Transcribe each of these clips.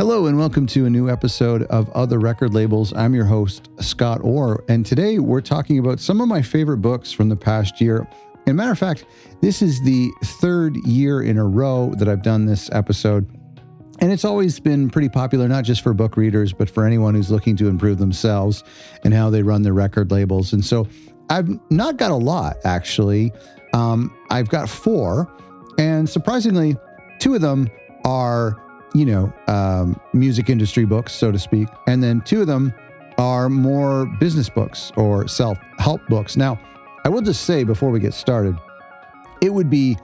Hello, and welcome to a new episode of Other Record Labels. I'm your host, Scott Orr, and today we're talking about some of my favorite books from the past year. And matter of fact, this is the third year in a row that I've done this episode. And it's always been pretty popular, not just for book readers, but for anyone who's looking to improve themselves and how they run their record labels. And so I've not got a lot, actually. Um, I've got four, and surprisingly, two of them are you know, um, music industry books, so to speak. And then two of them are more business books or self help books. Now, I will just say before we get started, it would be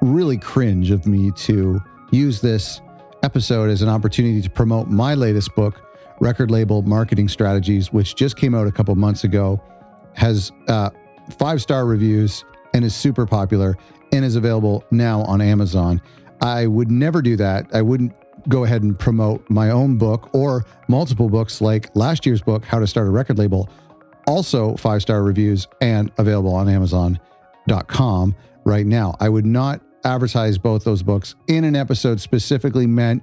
really cringe of me to use this episode as an opportunity to promote my latest book, Record Label Marketing Strategies, which just came out a couple months ago, has uh, five star reviews and is super popular and is available now on Amazon. I would never do that. I wouldn't go ahead and promote my own book or multiple books like last year's book, How to Start a Record Label, also five star reviews and available on Amazon.com right now. I would not advertise both those books in an episode specifically meant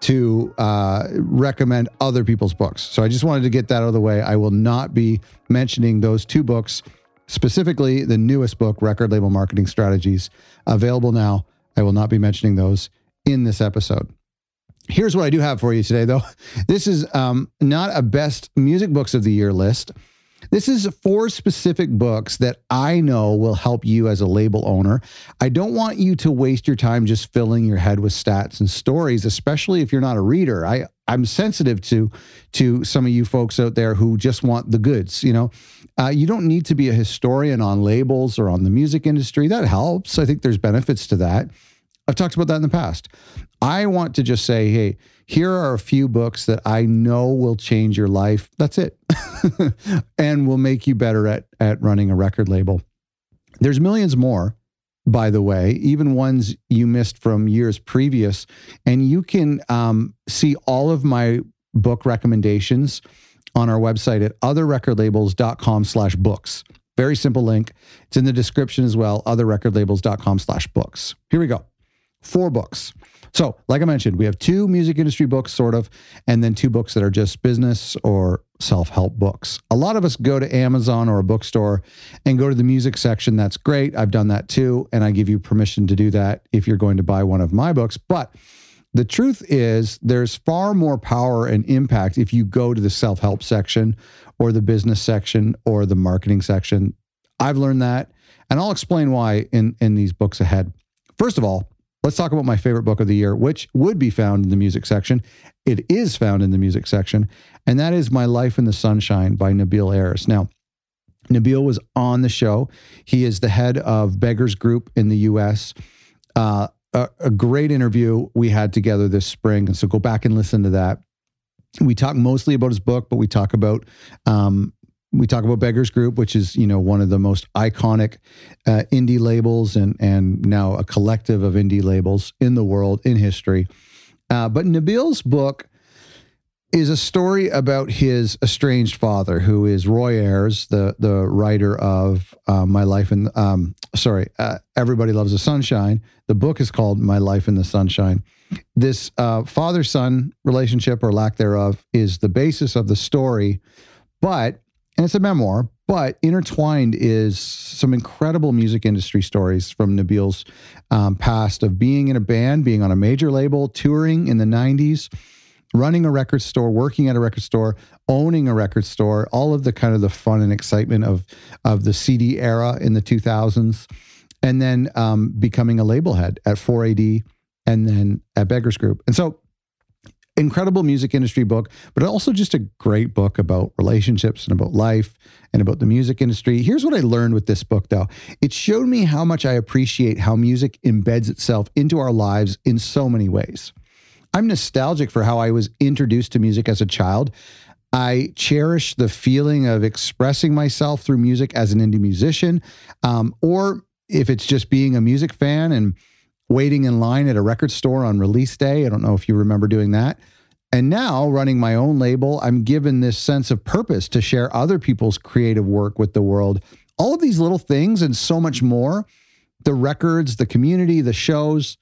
to uh, recommend other people's books. So I just wanted to get that out of the way. I will not be mentioning those two books, specifically the newest book, Record Label Marketing Strategies, available now. I will not be mentioning those in this episode. Here's what I do have for you today, though. This is um, not a best music books of the year list. This is four specific books that I know will help you as a label owner. I don't want you to waste your time just filling your head with stats and stories, especially if you're not a reader. I I'm sensitive to to some of you folks out there who just want the goods. You know, uh, you don't need to be a historian on labels or on the music industry. That helps. I think there's benefits to that. I've talked about that in the past. I want to just say, hey, here are a few books that I know will change your life. That's it. and will make you better at, at running a record label. There's millions more, by the way, even ones you missed from years previous. And you can um, see all of my book recommendations on our website at otherrecordlabels.com slash books. Very simple link. It's in the description as well, otherrecordlabels.com slash books. Here we go four books. So, like I mentioned, we have two music industry books, sort of, and then two books that are just business or self help books. A lot of us go to Amazon or a bookstore and go to the music section. That's great. I've done that too. And I give you permission to do that if you're going to buy one of my books. But the truth is, there's far more power and impact if you go to the self help section or the business section or the marketing section. I've learned that. And I'll explain why in, in these books ahead. First of all, Let's talk about my favorite book of the year, which would be found in the music section. It is found in the music section, and that is My Life in the Sunshine by Nabil Ayers. Now, Nabil was on the show. He is the head of Beggars Group in the US. Uh, a, a great interview we had together this spring. And so go back and listen to that. We talk mostly about his book, but we talk about um, we talk about Beggars Group, which is you know one of the most iconic uh, indie labels and and now a collective of indie labels in the world in history. Uh, but Nabil's book is a story about his estranged father, who is Roy Ayers, the the writer of uh, My Life in um, sorry, uh, Everybody Loves the Sunshine. The book is called My Life in the Sunshine. This uh, father son relationship or lack thereof is the basis of the story, but and it's a memoir, but intertwined is some incredible music industry stories from Nabil's um, past of being in a band, being on a major label, touring in the 90s, running a record store, working at a record store, owning a record store, all of the kind of the fun and excitement of, of the CD era in the 2000s, and then um, becoming a label head at 4AD and then at Beggars Group. And so incredible music industry book, but also just a great book about relationships and about life and about the music industry. Here's what I learned with this book, though it showed me how much I appreciate how music embeds itself into our lives in so many ways. I'm nostalgic for how I was introduced to music as a child. I cherish the feeling of expressing myself through music as an indie musician, um, or if it's just being a music fan and waiting in line at a record store on release day. I don't know if you remember doing that. And now, running my own label, I'm given this sense of purpose to share other people's creative work with the world. All of these little things and so much more the records, the community, the shows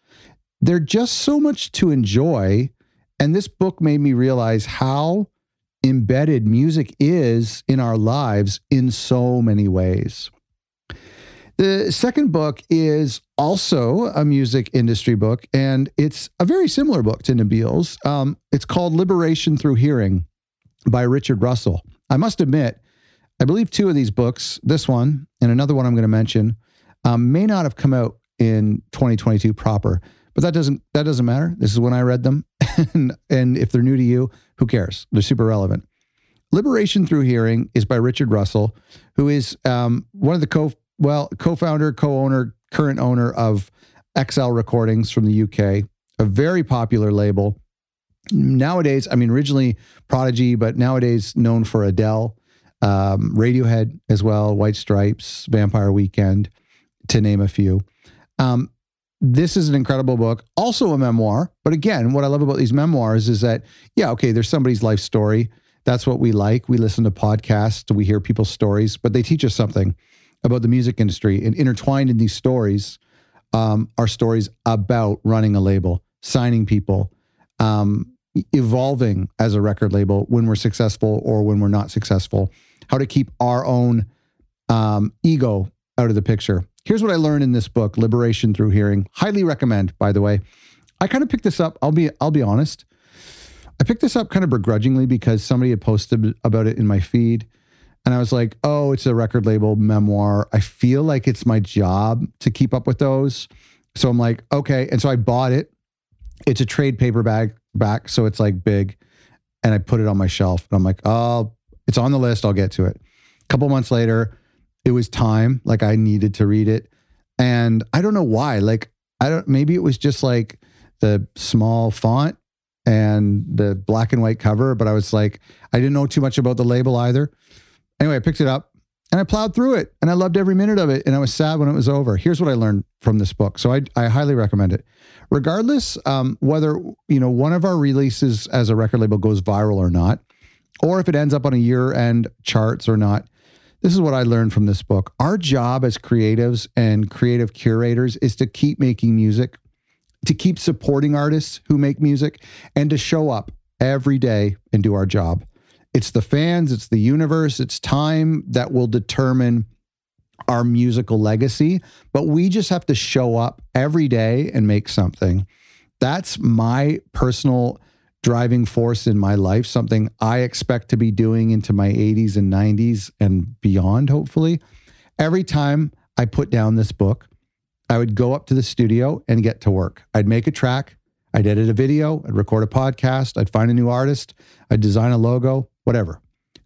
they're just so much to enjoy And this book made me realize how embedded music is in our lives in so many ways. The second book is also a music industry book, and it's a very similar book to Nabil's. Um, it's called Liberation Through Hearing by Richard Russell. I must admit, I believe two of these books, this one and another one I'm going to mention, um, may not have come out in 2022 proper, but that doesn't that doesn't matter. This is when I read them, and, and if they're new to you, who cares? They're super relevant. Liberation Through Hearing is by Richard Russell, who is um, one of the co well co-founder, co-owner, current owner of XL Recordings from the UK, a very popular label. Nowadays, I mean, originally Prodigy, but nowadays known for Adele, um, Radiohead as well, White Stripes, Vampire Weekend, to name a few. Um, this is an incredible book, also a memoir. But again, what I love about these memoirs is that, yeah, okay, there's somebody's life story. That's what we like. We listen to podcasts, we hear people's stories, but they teach us something about the music industry. And intertwined in these stories um, are stories about running a label, signing people, um, evolving as a record label when we're successful or when we're not successful, how to keep our own um, ego out of the picture. Here's what I learned in this book, Liberation Through Hearing. Highly recommend, by the way. I kind of picked this up. I'll be I'll be honest. I picked this up kind of begrudgingly because somebody had posted about it in my feed. And I was like, oh, it's a record label memoir. I feel like it's my job to keep up with those. So I'm like, okay. And so I bought it. It's a trade paperback back, so it's like big. And I put it on my shelf. And I'm like, oh, it's on the list. I'll get to it. A couple months later, it was time. Like I needed to read it. And I don't know why. Like, I don't, maybe it was just like the small font and the black and white cover, but I was like, I didn't know too much about the label either. Anyway, I picked it up and I plowed through it and I loved every minute of it. And I was sad when it was over. Here's what I learned from this book. So I, I highly recommend it. Regardless um, whether, you know, one of our releases as a record label goes viral or not, or if it ends up on a year end charts or not, this is what I learned from this book. Our job as creatives and creative curators is to keep making music, to keep supporting artists who make music, and to show up every day and do our job. It's the fans, it's the universe, it's time that will determine our musical legacy, but we just have to show up every day and make something. That's my personal driving force in my life, something I expect to be doing into my 80s and 90s and beyond, hopefully. Every time I put down this book, I would go up to the studio and get to work. I'd make a track, I'd edit a video, I'd record a podcast, I'd find a new artist, I'd design a logo, whatever.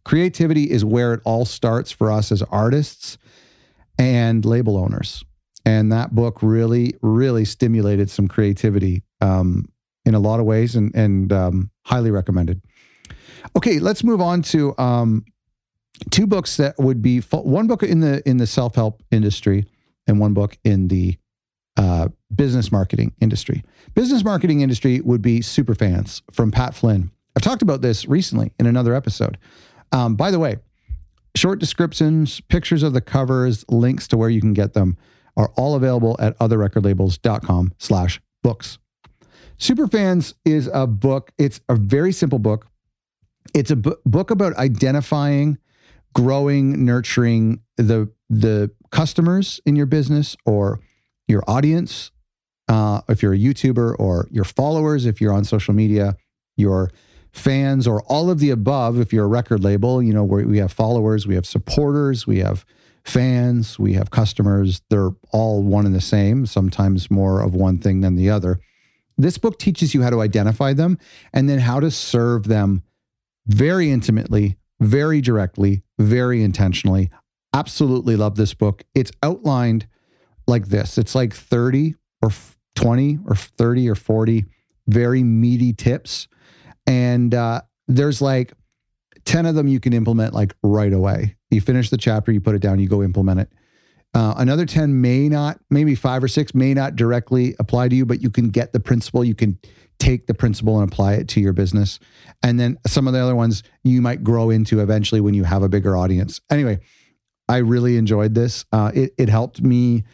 Creativity is where it all starts for us as artists and label owners. And that book really, really stimulated some creativity um, in a lot of ways and, and um, highly recommended. Okay, let's move on to um, two books that would be one book in the in the self help industry and one book in the uh, business marketing industry. Business marketing industry would be Superfans from Pat Flynn. I've talked about this recently in another episode. Um, by the way, short descriptions, pictures of the covers, links to where you can get them are all available at otherrecordlabels.com slash books. Superfans is a book. It's a very simple book. It's a book about identifying, growing, nurturing the the customers in your business or your audience. Uh, if you're a YouTuber or your followers, if you're on social media, your fans or all of the above. If you're a record label, you know we have followers, we have supporters, we have fans, we have customers. They're all one and the same. Sometimes more of one thing than the other. This book teaches you how to identify them and then how to serve them very intimately, very directly, very intentionally. Absolutely love this book. It's outlined like this it's like 30 or 20 or 30 or 40 very meaty tips. And uh, there's like 10 of them you can implement like right away. You finish the chapter, you put it down, you go implement it. Uh, another 10 may not, maybe five or six may not directly apply to you, but you can get the principle. You can take the principle and apply it to your business. And then some of the other ones you might grow into eventually when you have a bigger audience. Anyway, I really enjoyed this. Uh, it, it helped me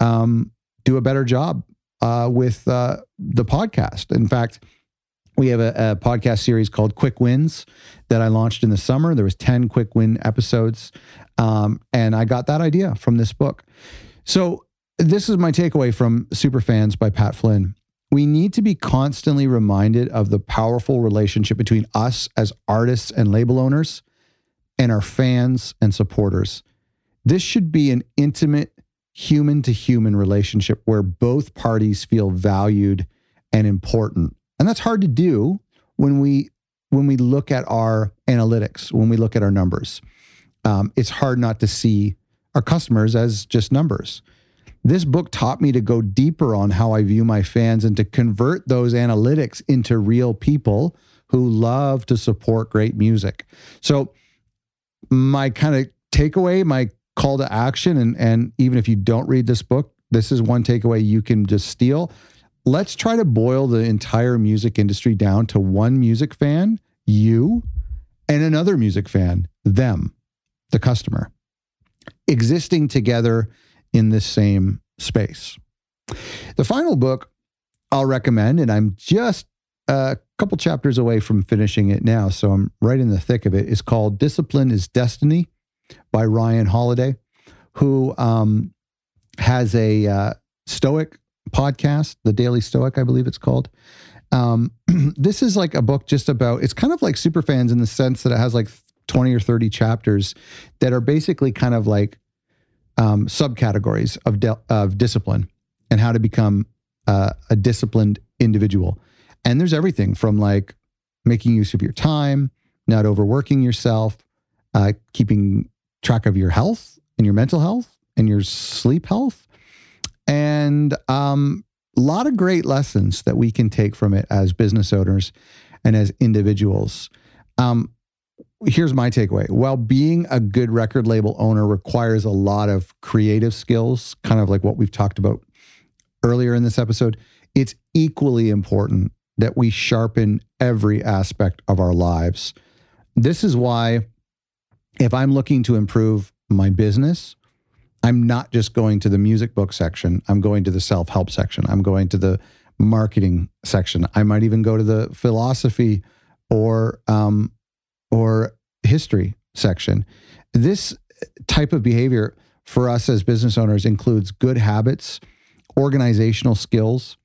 um, do a better job uh, with uh, the podcast. In fact, we have a, a, podcast series called Quick Wins that I launched in the summer. There was 10 quick win episodes. Um, and I got that idea from this book. So this is my takeaway from Superfans by Pat Flynn. We need to be constantly reminded of the powerful relationship between us as artists and label owners and our fans and supporters. This should be an intimate human to human relationship where both parties feel valued and important. And that's hard to do when we when we look at our analytics, when we look at our numbers. Um, it's hard not to see our customers as just numbers. This book taught me to go deeper on how I view my fans and to convert those analytics into real people who love to support great music. So, my kind of takeaway, my call to action, and, and even if you don't read this book, this is one takeaway you can just steal. Let's try to boil the entire music industry down to one music fan, you, and another music fan, them, the customer, existing together in this same space. The final book I'll recommend, and I'm just a couple chapters away from finishing it now, so I'm right in the thick of it, is called Discipline is Destiny by Ryan Holiday, who um, has a uh, Stoic podcast, The Daily Stoic, I believe it's called. Um, this is like a book just about, it's kind of like Superfans in the sense that it has like 20 or 30 chapters that are basically kind of like um, subcategories of, de- of discipline and how to become uh, a disciplined individual. And there's everything from like making use of your time, not overworking yourself, uh, keeping track of your health and your mental health and your sleep health. And um, a lot of great lessons that we can take from it as business owners and as individuals. Um, here's my takeaway. While being a good record label owner requires a lot of creative skills, kind of like what we've talked about earlier in this episode, it's equally important that we sharpen every aspect of our lives. This is why, if I'm looking to improve my business, I'm not just going to the music book section, I'm going to the self help section, I'm going to the marketing section. I might even go to the philosophy or um, or history section. This type of behavior for us as business owners includes good habits, organizational skills,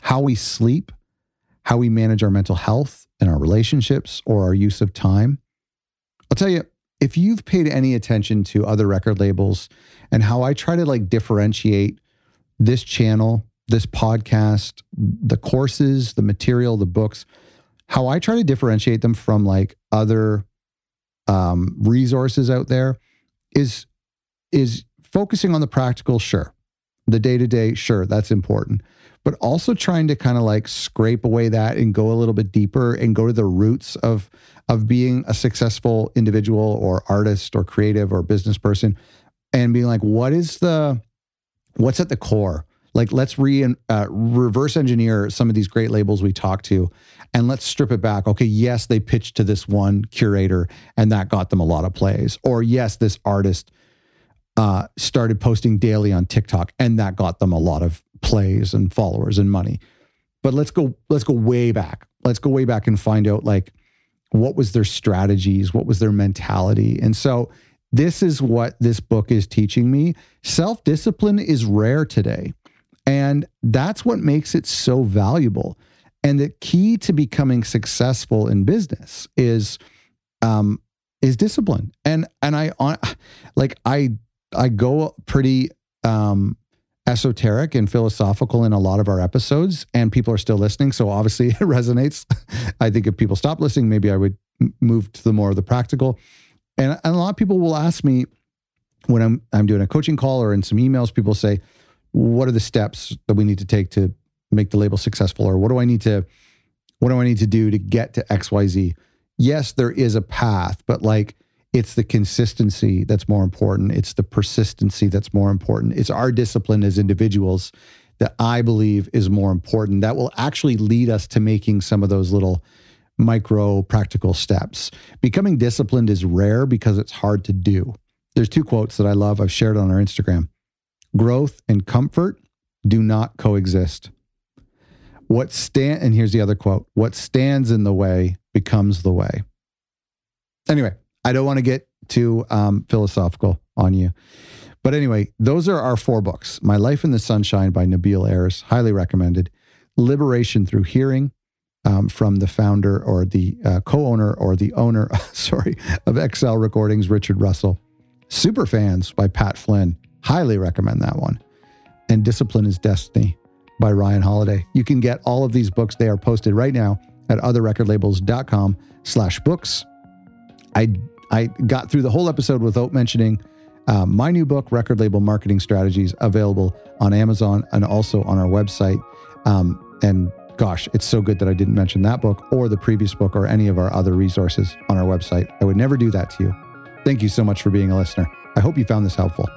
how we sleep, how we manage our mental health and our relationships or our use of time. I'll tell you, if you've paid any attention to other record labels and how I try to like differentiate this channel, this podcast, the courses, the material, the books, how I try to differentiate them from like other um, resources out there is is focusing on the practical, sure. The day to day, sure, that's important. But also trying to kind of like scrape away that and go a little bit deeper and go to the roots of of being a successful individual or artist or creative or business person and being like, what is the what's at the core? Like, let's re uh, reverse engineer some of these great labels we talked to, and let's strip it back. Okay, yes, they pitched to this one curator, and that got them a lot of plays. Or yes, this artist uh, started posting daily on TikTok, and that got them a lot of plays and followers and money. But let's go. Let's go way back. Let's go way back and find out like what was their strategies, what was their mentality, and so this is what this book is teaching me. Self discipline is rare today. And that's what makes it so valuable. And the key to becoming successful in business is um, is discipline. And and I on like I I go pretty um, esoteric and philosophical in a lot of our episodes, and people are still listening. So obviously it resonates. I think if people stop listening, maybe I would move to the more of the practical. And, and a lot of people will ask me when I'm I'm doing a coaching call or in some emails, people say, what are the steps that we need to take to make the label successful or what do i need to what do i need to do to get to xyz yes there is a path but like it's the consistency that's more important. It's the persistency that's more important. It's our discipline as individuals that i believe is more important that will actually lead us to making some of those little micro practical steps. Becoming disciplined is rare because it's hard to do. There's two quotes that i love. I've shared on our instagram. Growth and comfort do not coexist. What stand and here's the other quote: "What stands in the way becomes the way." Anyway, I don't want to get too um, philosophical on you, but anyway, those are our four books: "My Life in the Sunshine" by Nabil Ayers, highly recommended. "Liberation Through Hearing." Um, from the founder or the uh, co-owner or the owner, sorry, of XL Recordings, Richard Russell. Superfans by Pat Flynn. Highly recommend that one. And Discipline is Destiny by Ryan Holiday. You can get all of these books. They are posted right now at otherrecordlabels.com slash books. I, I got through the whole episode without mentioning uh, my new book, Record Label Marketing Strategies, available on Amazon and also on our website. Um, and gosh, it's so good that I didn't mention that book or the previous book or any of our other resources on our website. I would never do that to you. Thank you so much for being a listener. I hope you found this helpful.